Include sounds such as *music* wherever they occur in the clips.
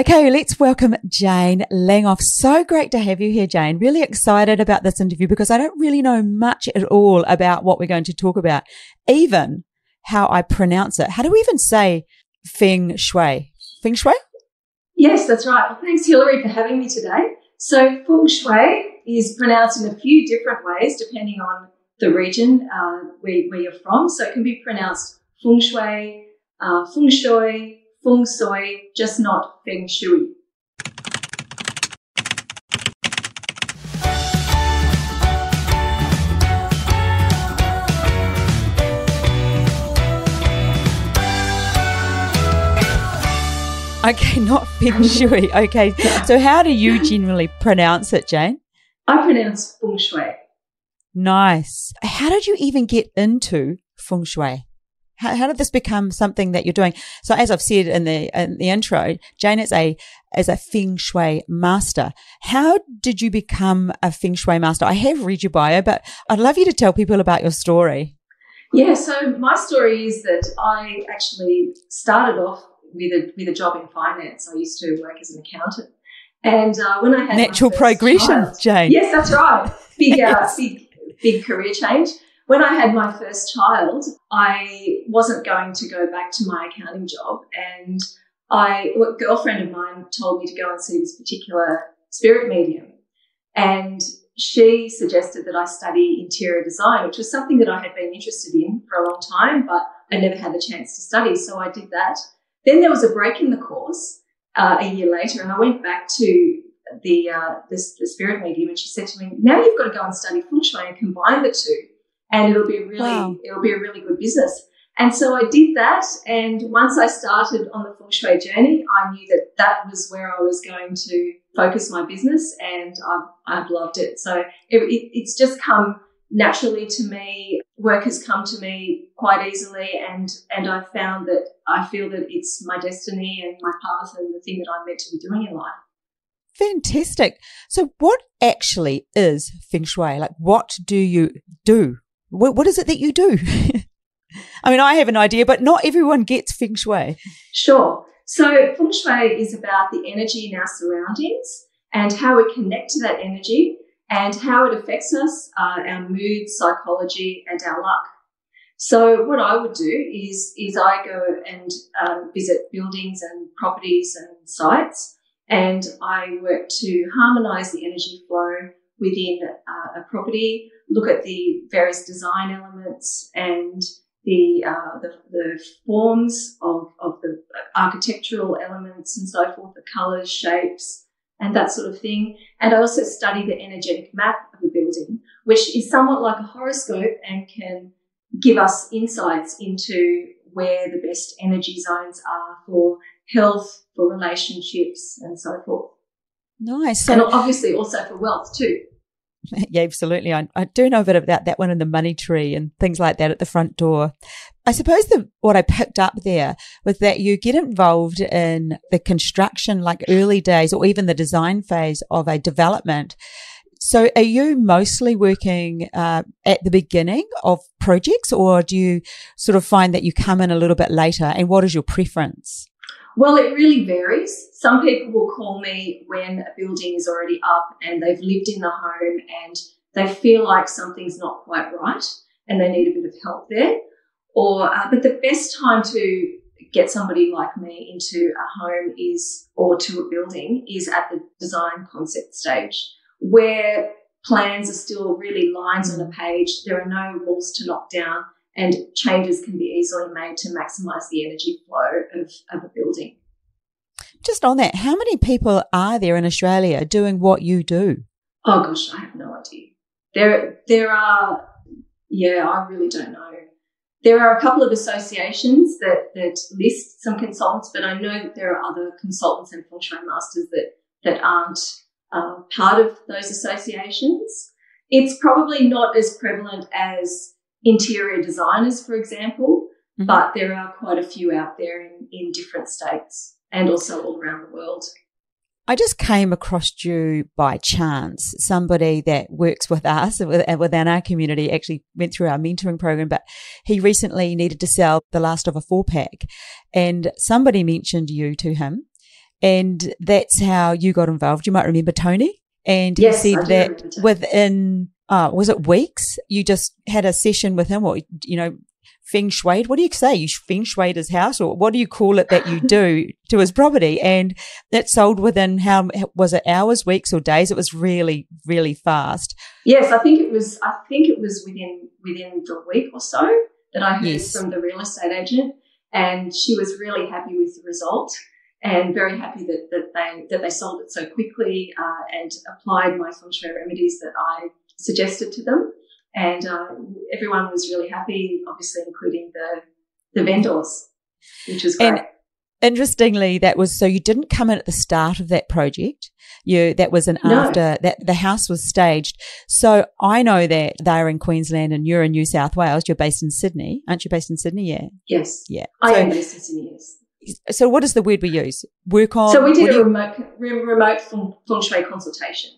Okay, let's welcome Jane Langhoff. So great to have you here, Jane. Really excited about this interview because I don't really know much at all about what we're going to talk about, even how I pronounce it. How do we even say feng shui? Feng shui? Yes, that's right. Well, thanks, Hilary, for having me today. So, feng shui is pronounced in a few different ways depending on the region uh, where, where, you're from. So, it can be pronounced feng shui, uh, feng shui, feng shui, just not feng shui. Okay, not feng shui. Okay, so how do you generally pronounce it, Jane? I pronounce feng shui. Nice. How did you even get into feng shui? How, how, did this become something that you're doing? So, as I've said in the in the intro, Jane is a is a feng shui master. How did you become a feng shui master? I have read your bio, but I'd love you to tell people about your story. Yeah, so my story is that I actually started off with a with a job in finance. I used to work as an accountant, and uh, when I had natural progression, child, Jane. Yes, that's right. Big, uh, *laughs* big, big career change. When I had my first child, I wasn't going to go back to my accounting job, and I, a girlfriend of mine told me to go and see this particular spirit medium, and she suggested that I study interior design, which was something that I had been interested in for a long time, but I never had the chance to study. So I did that. Then there was a break in the course uh, a year later, and I went back to the, uh, the, the spirit medium, and she said to me, "Now you've got to go and study feng shui and combine the two, and it'll be really wow. it'll be a really good business." And so I did that, and once I started on the feng shui journey, I knew that that was where I was going to focus my business, and I've, I've loved it. So it, it, it's just come naturally to me. Work has come to me quite easily, and and I found that I feel that it's my destiny and my path and the thing that I'm meant to be doing in life. Fantastic. So, what actually is feng shui? Like, what do you do? What, what is it that you do? *laughs* I mean, I have an idea, but not everyone gets feng shui. Sure. So, feng shui is about the energy in our surroundings and how we connect to that energy and how it affects us, uh, our mood, psychology, and our luck. So what I would do is is I go and um, visit buildings and properties and sites, and I work to harmonise the energy flow within uh, a property. Look at the various design elements and the uh, the, the, forms of, of the architectural elements and so forth, the colours, shapes, and that sort of thing. And I also study the energetic map of the building, which is somewhat like a horoscope and can give us insights into where the best energy zones are for health, for relationships, and so forth. Nice. And obviously also for wealth too. *laughs* Yeah, absolutely. I, I do know a bit about that one in the money tree and things like that at the front door. I suppose the, what I picked up there was that you get involved in the construction, like early days or even the design phase of a development. So are you mostly working uh, at the beginning of projects or do you sort of find that you come in a little bit later? And what is your preference? Well, it really varies. Some people will call me when a building is already up and they've lived in the home and they feel like something's not quite right and they need a bit of help there. Or, uh, but the best time to get somebody like me into a home is, or to a building, is at the design concept stage, where plans are still really lines on a page. There are no walls to knock down and changes can be easily made to maximize the energy flow of, of a building. Just on that, how many people are there in Australia doing what you do? Oh gosh, I have no idea. There, there are, yeah, I really don't know. There are a couple of associations that, that list some consultants, but I know that there are other consultants and feng shui masters that, that aren't uh, part of those associations. It's probably not as prevalent as interior designers, for example, mm-hmm. but there are quite a few out there in, in different states and also all around the world. I just came across you by chance. Somebody that works with us within our community actually went through our mentoring program, but he recently needed to sell the last of a four pack and somebody mentioned you to him And that's how you got involved. You might remember Tony. And Yes, he said that within, uh, was it weeks? You just had a session with him or, you know, feng shui. What do you say? You feng shuied his house or what do you call it that you *laughs* do to his property? And that sold within how, was it hours, weeks or days? It was really, really fast. Yes, I think it was. I think it was within within the week or so that I heard Yes. from the real estate agent, and she was really happy with the result and very happy that, that they that they sold it so quickly uh, and applied my feng shui remedies that I suggested to them, and uh, everyone was really happy. Obviously, including the the vendors, which was great. And interestingly, that was so you didn't come in at the start of that project. You that was an No. after that the house was staged. So I know that they're in Queensland and you're in New South Wales. You're based in Sydney, aren't you? Based in Sydney, yeah, yes, yeah. I so, am based in Sydney. Yes. so what is the word we use? Work on. So we did a you- remote re- remote feng, feng shui consultation.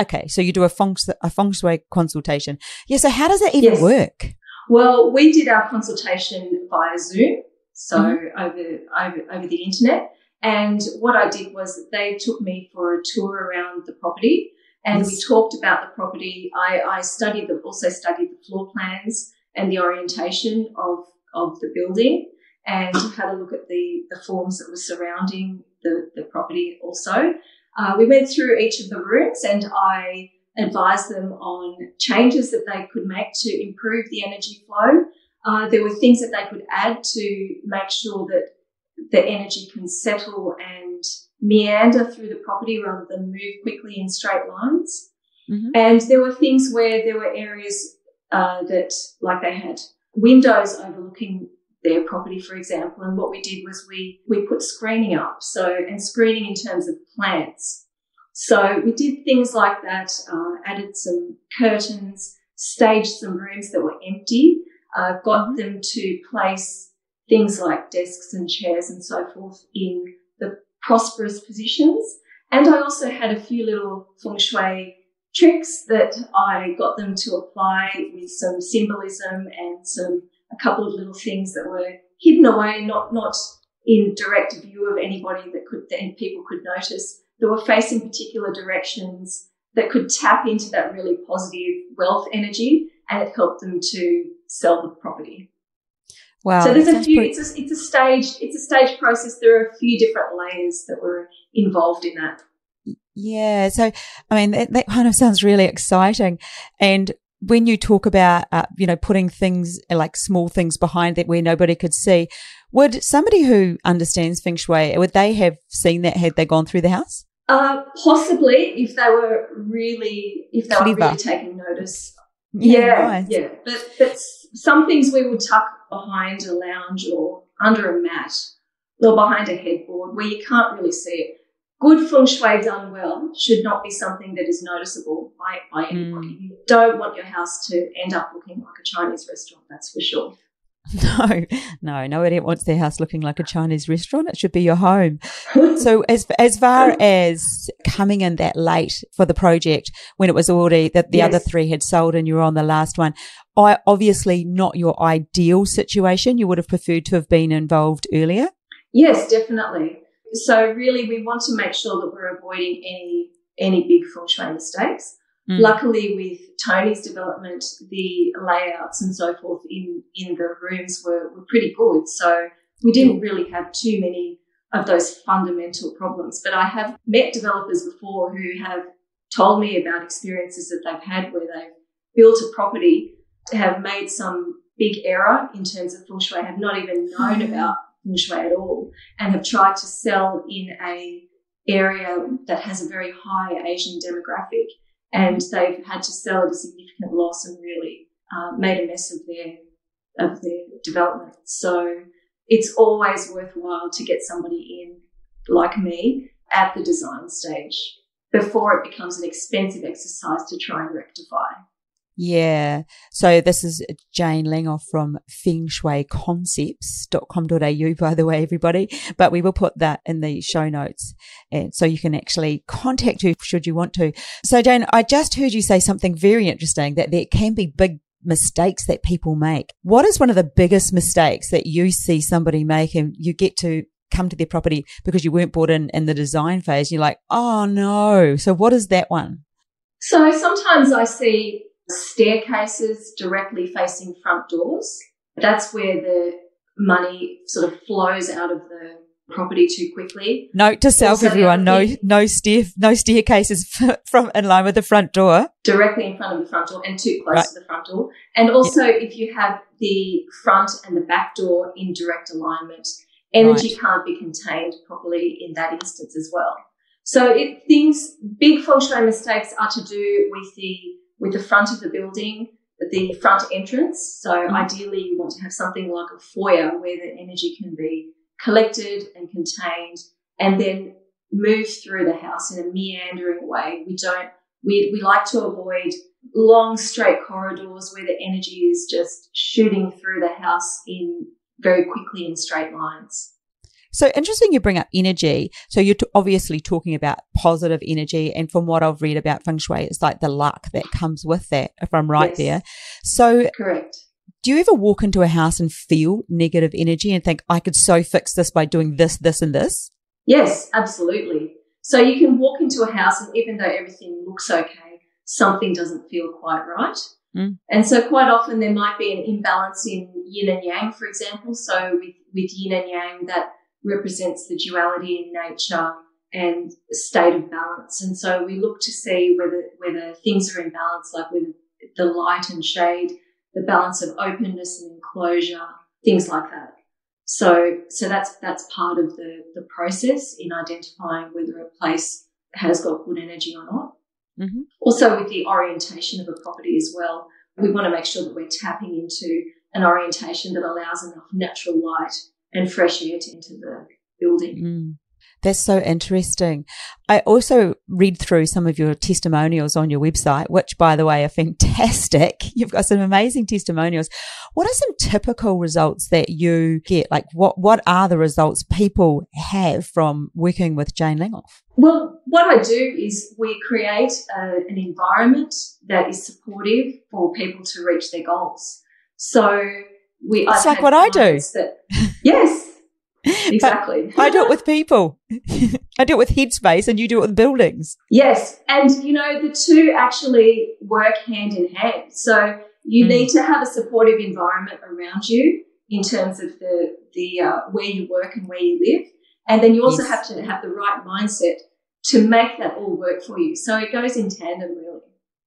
Okay, so you do a feng a feng shui consultation. Yeah. So how does that even Yes. work? Well, we did our consultation via Zoom, so Mhm. over, over over the internet. And what I did was they took me for a tour around the property, and we talked about the property. I, I studied the, also studied the floor plans and the orientation of of the building, and had a look at the the forms that were surrounding the the property. Also, uh, we went through each of the rooms, and I advised them on changes that they could make to improve the energy flow. Uh, there were things that they could add to make sure that the energy can settle and meander through the property rather than move quickly in straight lines. Mhm. And there were things where there were areas uh, that, like they had windows overlooking their property, for example. And what we did was we we put screening up, so and screening in terms of plants. So we did things like that, uh, added some curtains, staged some rooms that were empty, uh, got Mhm. them to place things like desks and chairs and so forth in the prosperous positions. And I also had a few little feng shui tricks that I got them to apply with some symbolism and some a couple of little things that were hidden away, not not in direct view of anybody that could that people could notice. That were facing particular directions that could tap into that really positive wealth energy, and it helped them to sell the property. Wow. so there's a few. pretty- It's a, it's a stage. It's a stage process. There are a few different layers that were involved in that. Yeah. So, I mean, that, that kind of sounds really exciting. And when you talk about, uh, you know, putting things like small things behind that where nobody could see, would somebody who understands feng shui, would they have seen that had they gone through the house? Uh, possibly if they were really, if they were really taking notice. Yeah, nice. yeah. But but some things we would tuck behind a lounge or under a mat or behind a headboard where you can't really see it. Good feng shui done well should not be something that is noticeable by, by anybody. Mm. You don't want your house to end up looking like a Chinese restaurant, that's for sure. *laughs* No, no, nobody wants their house looking like a Chinese restaurant. It should be your home. *laughs* So as as far as coming in that late for the project when it was already that the Yes. other three had sold and you were on the last one, I obviously not your ideal situation. You would have preferred to have been involved earlier. Yes, definitely. So really, we want to make sure that we're avoiding any any big feng shui mistakes. Mm. Luckily, with Tony's development, the layouts and so forth in in the rooms were, were pretty good. So we didn't really have too many of those fundamental problems. But I have met developers before who have told me about experiences that they've had where they've built a property have made some big error in terms of feng shui, have not even known Mm. about shui at all, and have tried to sell in a area that has a very high Asian demographic, and they've had to sell at a significant loss and really uh, made a mess of their of their development. So it's always worthwhile to get somebody in like me at the design stage before it becomes an expensive exercise to try and rectify. Yeah. So this is Jane Langoff from fengshuiconcepts.com.au, *laughs* by the way, everybody. But we will put that in the show notes. And so you can actually contact her should you want to. So Jane, I just heard you say something very interesting that there can be big mistakes that people make. What is one of the biggest mistakes that you see somebody make and you get to come to their property because you weren't brought in in the design phase. You're like, oh no. So what is that one? So sometimes I see staircases directly facing front doors. That's where the money sort of flows out of the property too quickly. Note to self, also, everyone: no, no stair, no staircases *laughs* from in line with the front door. Directly in front of the front door, and too close right. to the front door. And also, yep. if you have the front and the back door in direct alignment, energy right. can't be contained properly in that instance as well. So, it, things big feng shui mistakes are to do with the with the front of the building, the front entrance. So, mm. ideally, you want to have something like a foyer where the energy can be collected and contained and then move through the house in a meandering way. We don't, we, we like to avoid long straight corridors where the energy is just shooting through the house in very quickly in straight lines. So interesting you bring up energy. So you're t- obviously talking about positive energy. And from what I've read about feng shui, it's like the luck that comes with that, if I'm right yes. there. So correct. Do you ever walk into a house and feel negative energy and think, I could so fix this by doing this, this, and this? Yes, absolutely. So you can walk into a house and even though everything looks okay, something doesn't feel quite right. Mm. And so quite often there might be an imbalance in yin and yang, for example. So with, with yin and yang, that represents the duality in nature and state of balance. And so we look to see whether, whether things are in balance, like whether the light and shade the balance of openness and enclosure, things like that. So, so that's that's part of the the process in identifying whether a place has got good energy or not. Mm-hmm. Also, with the orientation of a property as well, we want to make sure that we're tapping into an orientation that allows enough natural light and fresh air to enter the building. Mm. That's so interesting. I also read through some of your testimonials on your website, which by the way are *laughs* fantastic. You've got some amazing testimonials. What are some typical results that you get? Like what, what are the results people have from working with Jane Langhoff? Well, what I do is we create a, an environment that is supportive for people to reach their goals. So we, it's like what I do. That, *laughs* yes. Exactly. I do it with people. *laughs* I do it with headspace and you do it with buildings. Yes. And, you know, the two actually work hand in hand. So you mm. need to have a supportive environment around you in terms of the, the uh, where you work and where you live. And then you also yes. have to have the right mindset to make that all work for you. So it goes in tandem, really.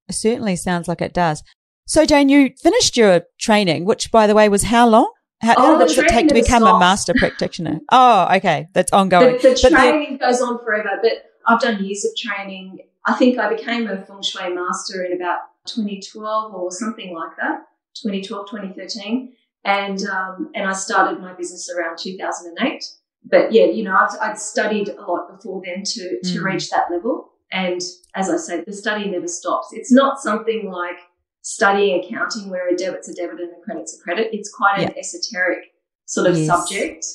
It certainly sounds like it does. So, Jane, you finished your training, which, by the way, was how long? How, oh, how long does it take to become stops. a master practitioner? *laughs* oh, okay. That's ongoing. The, the training goes on forever, but I've done years of training. I think I became a feng shui master in about 2012 or something like that, 2012, 2013. And, um, and I started my business around 2008. But yeah, you know, I've, I'd studied a lot before then to, to mm. reach that level. And as I say, the study never stops. It's not something like studying accounting where a debit's a debit and a credit's a credit. It's quite an esoteric sort of yes. subject,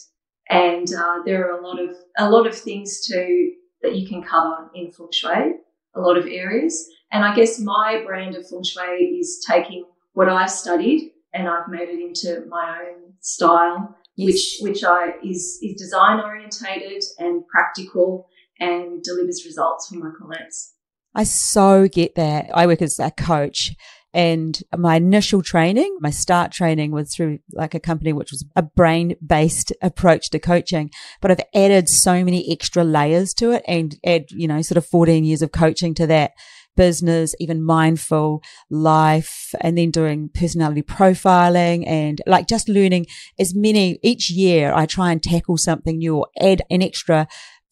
and uh, there are a lot of a lot of things to that you can cover in feng shui, a lot of areas. And I guess my brand of feng shui is taking what I've studied and I've made it into my own style, yes. which which I is is design orientated and practical and delivers results for my clients. I so get that. I work as a coach and my initial training, my start training was through like a company which was a brain based approach to coaching. But I've added so many extra layers to it and add, you know, sort of 14 years of coaching to that business, even mindful life, and then doing personality profiling and like just learning as many each year. I try and tackle something new or add an extra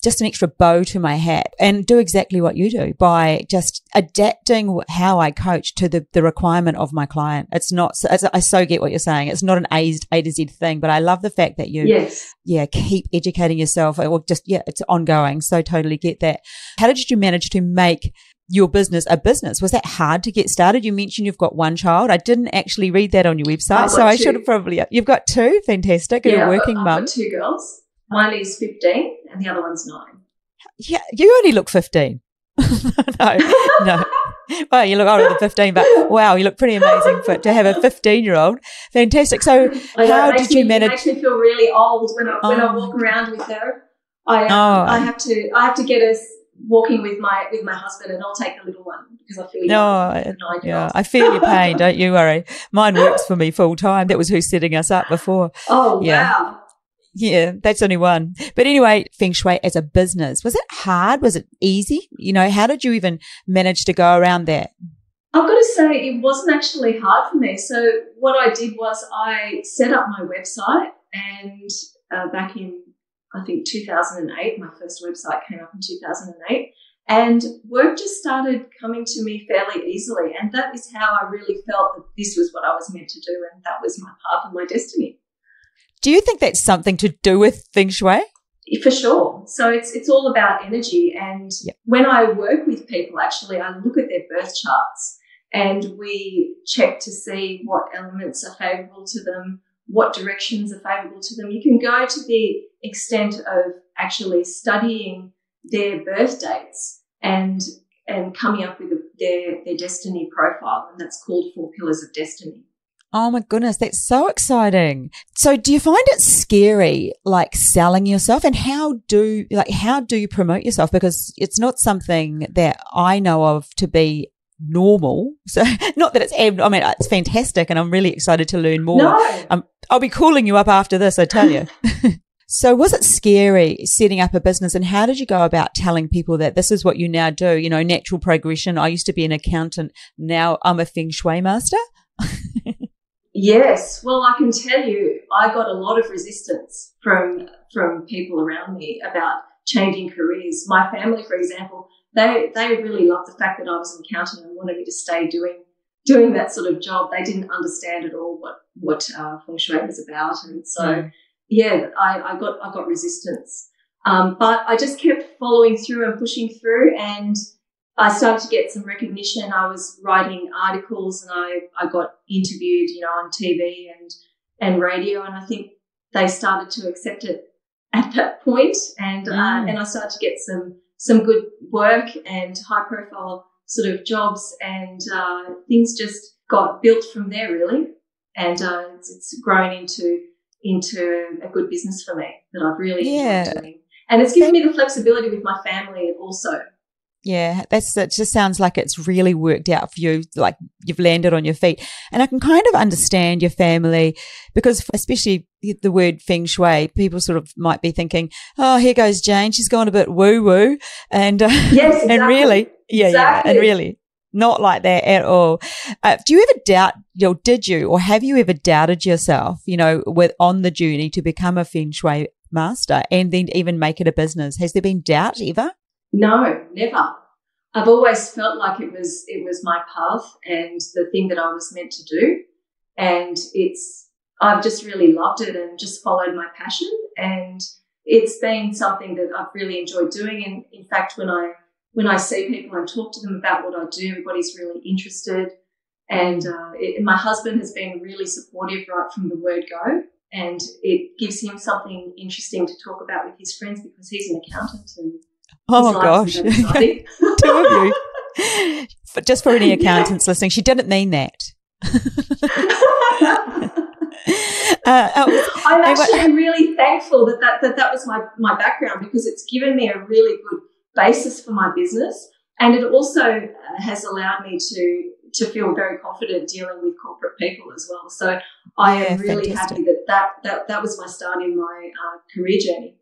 just an extra bow to my hat and do exactly what you do by just adapting how I coach to the, the requirement of my client. It's not, it's, I so get what you're saying. It's not an A, A to Z thing, but I love the fact that you, yes. yeah, keep educating yourself or just, yeah, it's ongoing. So totally get that. How did you manage to make your business a business. Was that hard to get started? You mentioned you've got one child. I didn't actually read that on your website, so I should have probably. You've got two. Fantastic. You're a working mum. Two girls. Is 15 and the other one's nine. Yeah, you only look 15. *laughs* no, no. *laughs* well, you look older than 15, but wow, you look pretty amazing for to have a 15 year old. Fantastic. So, I how did you me, manage? It makes me feel really old when I, when I Oh. walk around with her. I um, Oh. I have to I have to get us walking with my with my husband, and I'll take the little one because I feel. No, with nine-year-old. Yeah, I feel your pain. Don't you worry. Mine works for me full time. That was who's setting us up before. *laughs* Oh Yeah. wow! Yeah, that's only one. But anyway, Feng Shui as a business, was it hard? Was it easy? You know, how did you even manage to go around that? I've got to say it wasn't actually hard for me. So what I did was I set up my website, and uh, back in I think 2008, my first website came up in 2008, and work just started coming to me fairly easily, and that is how I really felt that this was what I was meant to do, and that was my path and my destiny. Do you think that's something to do with Feng Shui? For sure. So it's it's all about energy. And Yep. when I work with people, actually, I look at their birth charts and we check to see what elements are favorable to them, what directions are favorable to them. You can go to the extent of actually studying their birth dates and and coming up with their their destiny profile, and that's called Four Pillars of Destiny. Oh my goodness, that's so exciting. So do you find it scary like selling yourself and how do like how do you promote yourself because it's not something that I know of to be normal. *laughs* So not that it's ab- I mean it's fantastic and I'm really excited to learn more. No, I'll be calling you up after this, I tell you. *laughs* so was it scary setting up a business and how did you go about telling people that this is what you now do? You know, natural progression. I used to be an accountant. Now I'm a feng shui master. *laughs* Yes, well, I can tell you, I got a lot of resistance from from people around me about changing careers. My family, for example, they they really loved the fact that I was an accountant and wanted me to stay doing doing that sort of job. They didn't understand at all what what uh, feng shui was about, and so Mm. yeah, I, I got I got resistance, um, but I just kept following through and pushing through and. I started to get some recognition. I was writing articles and I, I got interviewed, you know, on TV and, and radio. And I think they started to accept it at that point. And, uh, Mm. and I started to get some, some good work and high profile sort of jobs and, uh, things just got built from there really. And, uh, it's, it's grown into, into a good business for me that I've really Yeah. enjoyed doing. And it's given me the flexibility with my family also. Yeah, that's that just sounds like it's really worked out for you. Like you've landed on your feet, and I can kind of understand your family because, especially the word feng shui, people sort of might be thinking, "Oh, here goes Jane. She's gone a bit woo woo," and uh, Yes, *laughs* exactly. and really, yeah, yeah, and really, not like that at all. Uh, do you ever doubt? You know, did you or have you ever doubted yourself? You know, with on the journey to become a feng shui master and then even make it a business? Has there been doubt ever? No, never. I've always felt like it was it was my path and the thing that I was meant to do, and it's I've just really loved it and just followed my passion, and it's been something that I've really enjoyed doing. And in fact, when I when I see people and talk to them about what I do, everybody's really interested. And uh, it, my husband has been really supportive right from the word go, and it gives him something interesting to talk about with his friends because he's an accountant and Oh my gosh. isn't that exciting. two of you. But Just for any *laughs* accountants listening, she didn't mean that. *laughs* Uh, oh, *laughs* I'm actually really thankful that that, that that was my, my background because it's given me a really good basis for my business. And it also uh, has allowed me to to feel very confident dealing with corporate people as well. So I Yeah, am really fantastic. happy that that, that that was my start in my uh, career journey.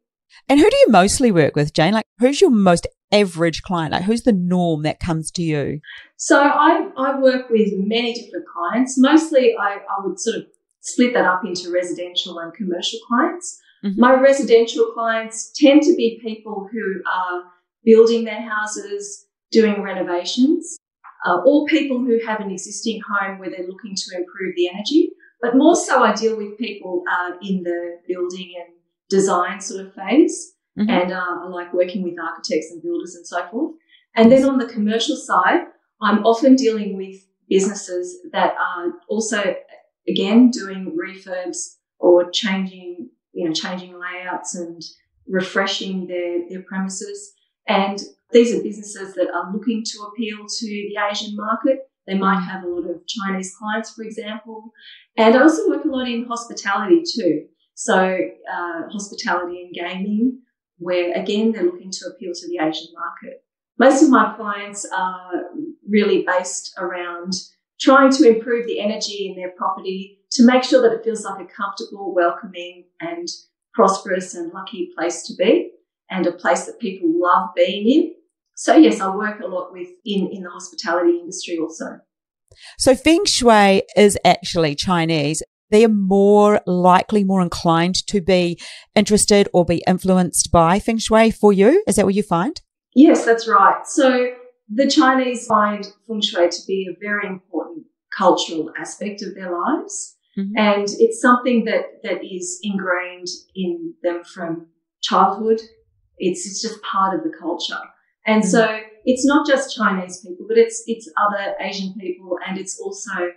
And who do you mostly work with, Jane? Like, who's your most average client? Like, who's the norm that comes to you? So I, I work with many different clients. Mostly I, I would sort of split that up into residential and commercial clients. Mhm. My residential clients tend to be people who are building their houses, doing renovations, uh, or people who have an existing home where they're looking to improve the energy. But more so, I deal with people uh, in the building and design sort of phase Mhm. and uh, I like working with architects and builders and so forth. And then on the commercial side, I'm often dealing with businesses that are also, again, doing refurbs or changing, you know, changing layouts and refreshing their, their premises. And these are businesses that are looking to appeal to the Asian market. They might mm. have a lot of Chinese clients, for example. And I also work a lot in hospitality too. So, uh, hospitality and gaming, where again, they're looking to appeal to the Asian market. Most of my clients are really based around trying to improve the energy in their property to make sure that it feels like a comfortable, welcoming and prosperous and lucky place to be and a place that people love being in. So yes, I work a lot with in, in the hospitality industry also. So Feng Shui is actually Chinese. They are more likely, more inclined to be interested or be influenced by Feng Shui for you. Is that what you find? Yes, that's right. So the Chinese find Feng Shui to be a very important cultural aspect of their lives. Mm-hmm. And it's something that, that is ingrained in them from childhood. It's, it's just part of the culture. And mm-hmm. so it's not just Chinese people, but it's, it's other Asian people and it's also,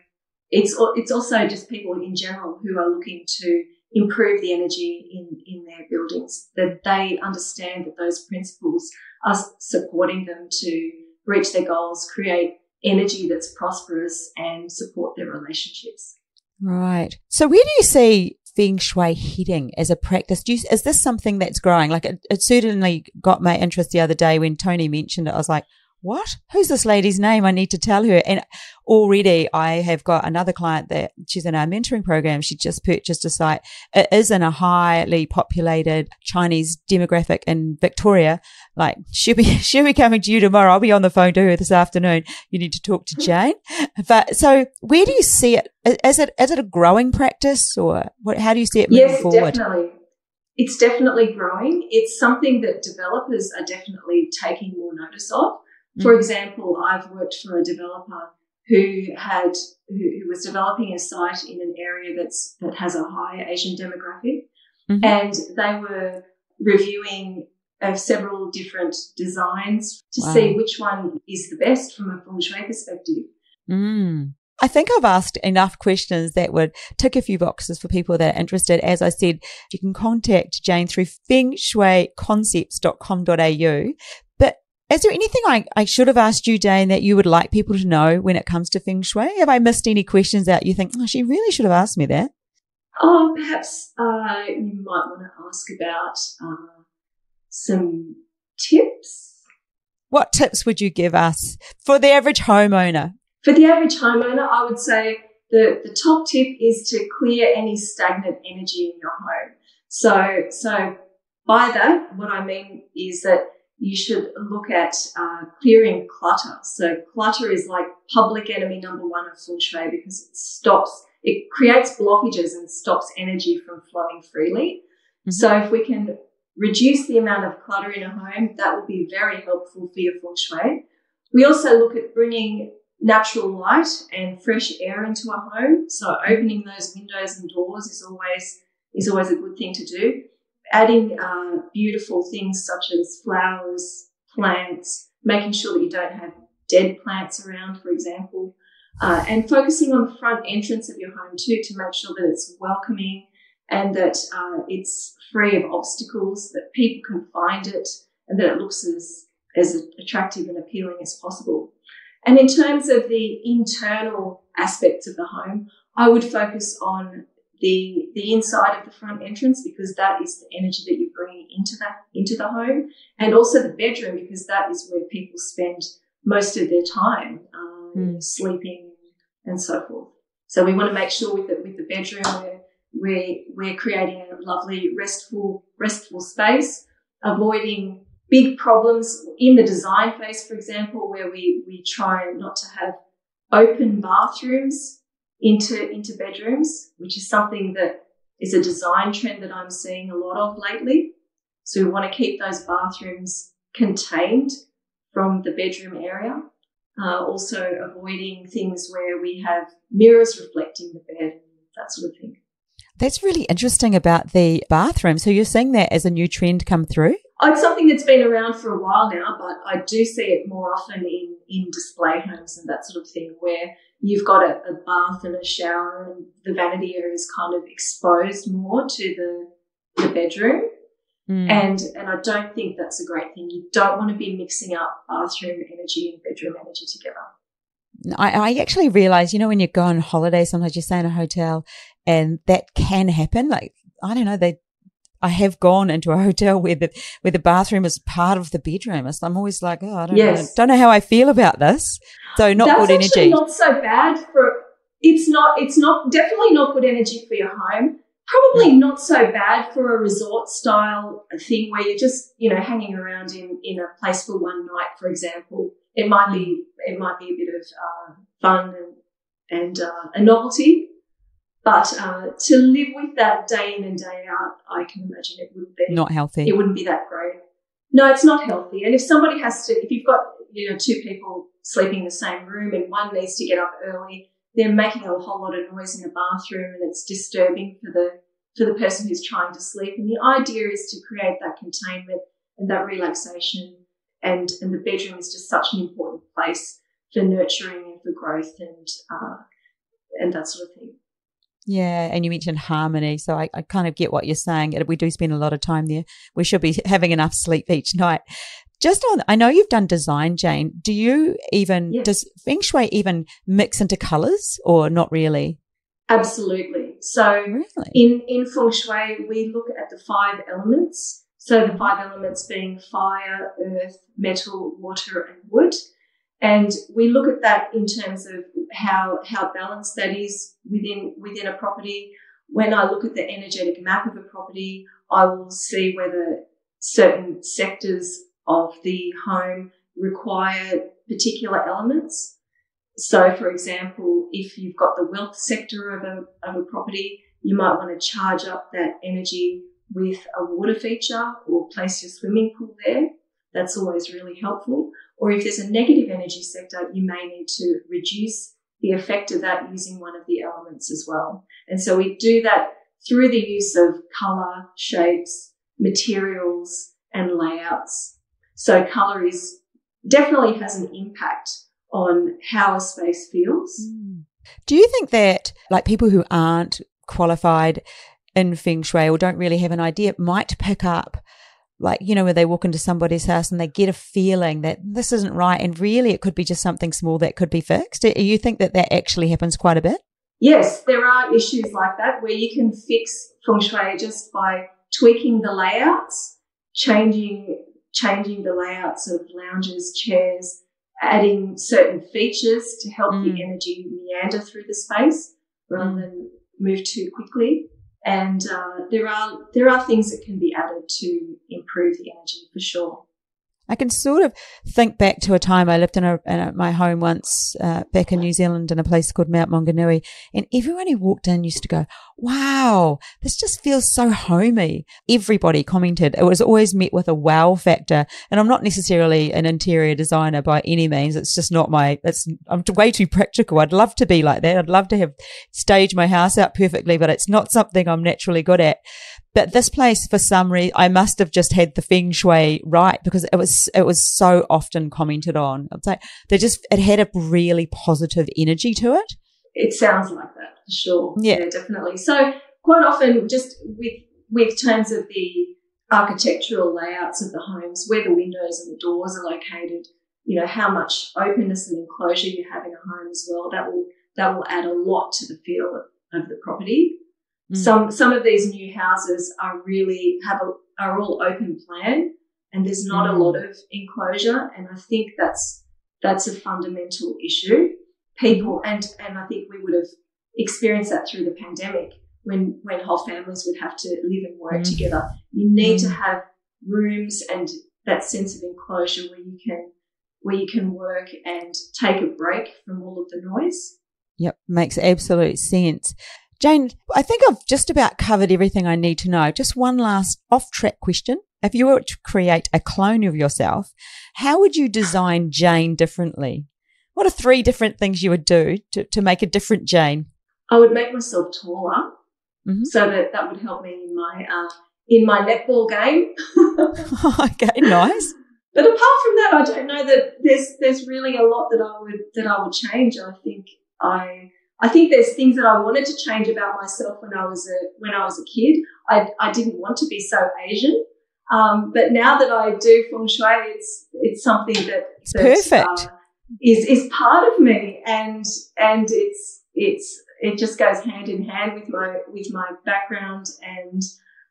it's, it's also just people in general who are looking to improve the energy in, in their buildings, that they understand that those principles are supporting them to reach their goals, create energy that's prosperous and support their relationships. Right. So where do you see feng shui heading as a practice? You, is this something that's growing? Like it, it certainly got my interest the other day when Tony mentioned it. I was like, what? Who's this lady's name? I need to tell her. And already I have got another client that she's in our mentoring program. She just purchased a site. It is in a highly populated Chinese demographic in Victoria. Like she'll be, *laughs* she'll be coming to you tomorrow. I'll be on the phone to her this afternoon. You need to talk to Jane. But so where do you see it? Is it, is it a growing practice or what, how do you see it moving yes, forward? Definitely. It's definitely growing. It's something that developers are definitely taking more notice of. For mm. example, I've worked for a developer who had who, who, was developing a site in an area that's that has a high Asian demographic, mm-hmm. and they were reviewing uh, several different designs to wow. see which one is the best from a feng shui perspective. Mm. I think I've asked enough questions that would tick a few boxes for people that are interested. As I said, you can contact Jane through fengshuiconcepts.com.au. Is there anything I, I should have asked you, Jane, that you would like people to know when it comes to feng shui? Have I missed any questions out you think, oh, she really should have asked me that? Oh, perhaps uh, you might want to ask about uh, some tips. What tips would you give us for the average homeowner? For the average homeowner, I would say the, the top tip is to clear any stagnant energy in your home. So, so by that, what I mean is that you should look at uh, clearing clutter. So clutter is like public enemy number one of feng shui because it stops, it creates blockages and stops energy from flowing freely. Mm-hmm. So if we can reduce the amount of clutter in a home, that will be very helpful for your feng shui. We also look at bringing natural light and fresh air into a home. So opening those windows and doors is always is always a good thing to do adding uh, beautiful things such as flowers, plants, making sure that you don't have dead plants around, for example, uh, and focusing on the front entrance of your home too to make sure that it's welcoming and that uh, it's free of obstacles, that people can find it, and that it looks as as attractive and appealing as possible. And in terms of the internal aspects of the home, I would focus on the the inside of the front entrance because that is the energy that you're bringing into that into the home, and also the bedroom because that is where people spend most of their time um, mm. sleeping and so forth. So we want to make sure with the, with the bedroom we're, we're we're creating a lovely restful restful space, avoiding big problems in the design phase, for example, where we we try not to have open bathrooms into, into bedrooms, which is something that is a design trend that I'm seeing a lot of lately. So we want to keep those bathrooms contained from the bedroom area. Uh, also avoiding things where we have mirrors reflecting the bed, that sort of thing. That's really interesting about the bathroom. So you're seeing that as a new trend come through? Oh, it's something that's been around for a while now, but I do see it more often in, in display homes and that sort of thing where you've got a, a bath and a shower and the vanity area is kind of exposed more to the, the bedroom. Mm. And and I don't think that's a great thing. You don't want to be mixing up bathroom energy and bedroom energy together. I, I actually realize, you know, when you go on holiday, sometimes you stay in a hotel and that can happen. Like, I don't know, they, I have gone into a hotel *laughs* where the, where the bathroom is part of the bedroom. So I'm always like, oh, I don't yes. know, don't know how I feel about this. So not That's good energy. not so bad for, it's not, it's not, definitely not good energy for your home probably not so bad for a resort style thing where you're just you know hanging around in in a place for one night for example it might be it might be a bit of uh, fun and and uh, a novelty but uh, to live with that day in and day out i can imagine it wouldn't be not healthy it wouldn't be that great no it's not healthy and if somebody has to if you've got you know two people sleeping in the same room and one needs to get up early they're making a whole lot of noise in the bathroom and it's disturbing for the for the person who's trying to sleep. And the idea is to create that containment and that relaxation. And, and the bedroom is just such an important place for nurturing and for growth and uh, and that sort of thing. Yeah, and you mentioned harmony, so I, I, kind of get what you're saying. We do spend a lot of time there. We should be *laughs* having enough sleep each night. Just on, I know you've done design, Jane. Do you even, yes. does Feng Shui even mix into colors or not really? Absolutely. So really? in, in Feng Shui, we look at the five elements. So the five elements being fire, earth, metal, water, and wood. And we look at that in terms of how, how balanced that is within, within a property. When I look at the energetic map of a property, I will see whether certain sectors of the home require particular elements. So, for example, if you've got the wealth sector of a, of a property, you might want to charge up that energy with a water feature or place your swimming pool there. That's always really helpful. Or if there's a negative energy sector, you may need to reduce the effect of that using one of the elements as well. And so we do that through the use of color, shapes, materials, and layouts. So color is definitely has an impact on how a space feels. Mm. Do you think that like people who aren't qualified in feng shui or don't really have an idea might pick up like you know where they walk into somebody's house and they get a feeling that this isn't right and really it could be just something small that could be fixed do you think that that actually happens quite a bit yes there are issues like that where you can fix feng shui just by tweaking the layouts changing changing the layouts of lounges chairs adding certain features to help mm. the energy meander through the space rather mm. than move too quickly. And uh, there are there are things that can be added to improve the energy for sure. I can sort of think back to a time I lived in, a, in a, my home once uh, back in New Zealand in a place called Mount Maunganui, and everyone who walked in used to go, "Wow, this just feels so homey." Everybody commented it was always met with a wow factor, and I'm not necessarily an interior designer by any means. It's just not my. It's I'm way too practical. I'd love to be like that. I'd love to have staged my house out perfectly, but it's not something I'm naturally good at. But this place, for some reason, I must have just had the feng shui right because it was it was so often commented on. It's like they just it had a really positive energy to it. It sounds like that for sure. Yeah, yeah definitely. So quite often, just with with terms of the architectural layouts of the homes, where the windows and the doors are located, you know, how much openness and enclosure you have in a home as well. That will that will add a lot to the feel of, of the property. Mm. Some some of these new houses are really have a, are all open plan, and there's not mm. a lot of enclosure. And I think that's that's a fundamental issue. People and and I think we would have experienced that through the pandemic when when whole families would have to live and work mm. together. You need to mm. have rooms and that sense of enclosure where you can where you can work and take a break from all of the noise. Yep, makes absolute sense. Jane, I think I've just about covered everything I need to know. Just one last off track question. If you were to create a clone of yourself, how would you design Jane differently? What are three different things you would do to, to make a different Jane? I would make myself taller mm-hmm. so that that would help me in my, uh, in my netball game. *laughs* *laughs* okay, nice. But apart from that, I don't know that there's there's really a lot that I would that I would change. I think I I think there's things that I wanted to change about myself when I was a when I was a kid. I I didn't want to be so Asian. Um, but now that I do feng shui, it's it's something that, it's that perfect. Uh, is is part of me, and and it's it's it just goes hand in hand with my with my background, and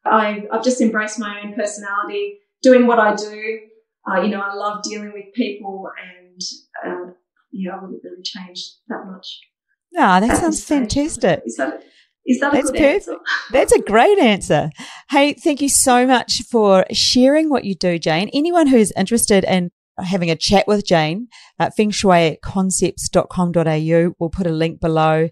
I I've just embraced my own personality, doing what I do. Uh, you know, I love dealing with people, and uh, yeah, I wouldn't really change that much. Ah, that sounds fantastic. Is that is that That's perfect. Answer? *laughs* That's a great answer. Hey, thank you so much for sharing what you do, Jane. Anyone who's interested in having a chat with Jane at fengshuiconcepts.com.au, we'll put a link below.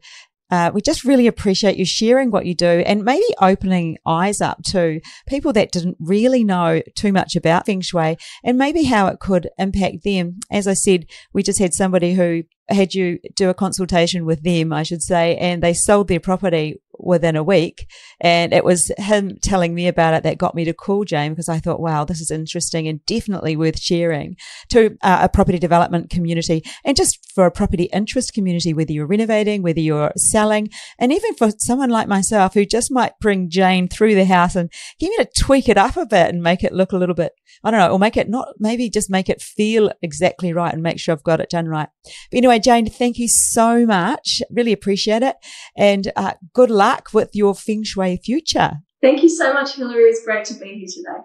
Uh, we just really appreciate you sharing what you do and maybe opening eyes up to people that didn't really know too much about feng shui and maybe how it could impact them. As I said, we just had somebody who had you do a consultation with them, I should say, and they sold their property within a week. And it was him telling me about it that got me to call Jane because I thought, wow, this is interesting and definitely worth sharing to uh, a property development community and just for a property interest community, whether you're renovating, whether you're selling, and even for someone like myself who just might bring Jane through the house and get me to tweak it up a bit and make it look a little bit, I don't know, or make it not, maybe just make it feel exactly right and make sure I've got it done right. But anyway, Jane, thank you so much. Really appreciate it. And uh, good luck with your feng shui future. Thank you so much, Hilary. It's great to be here today.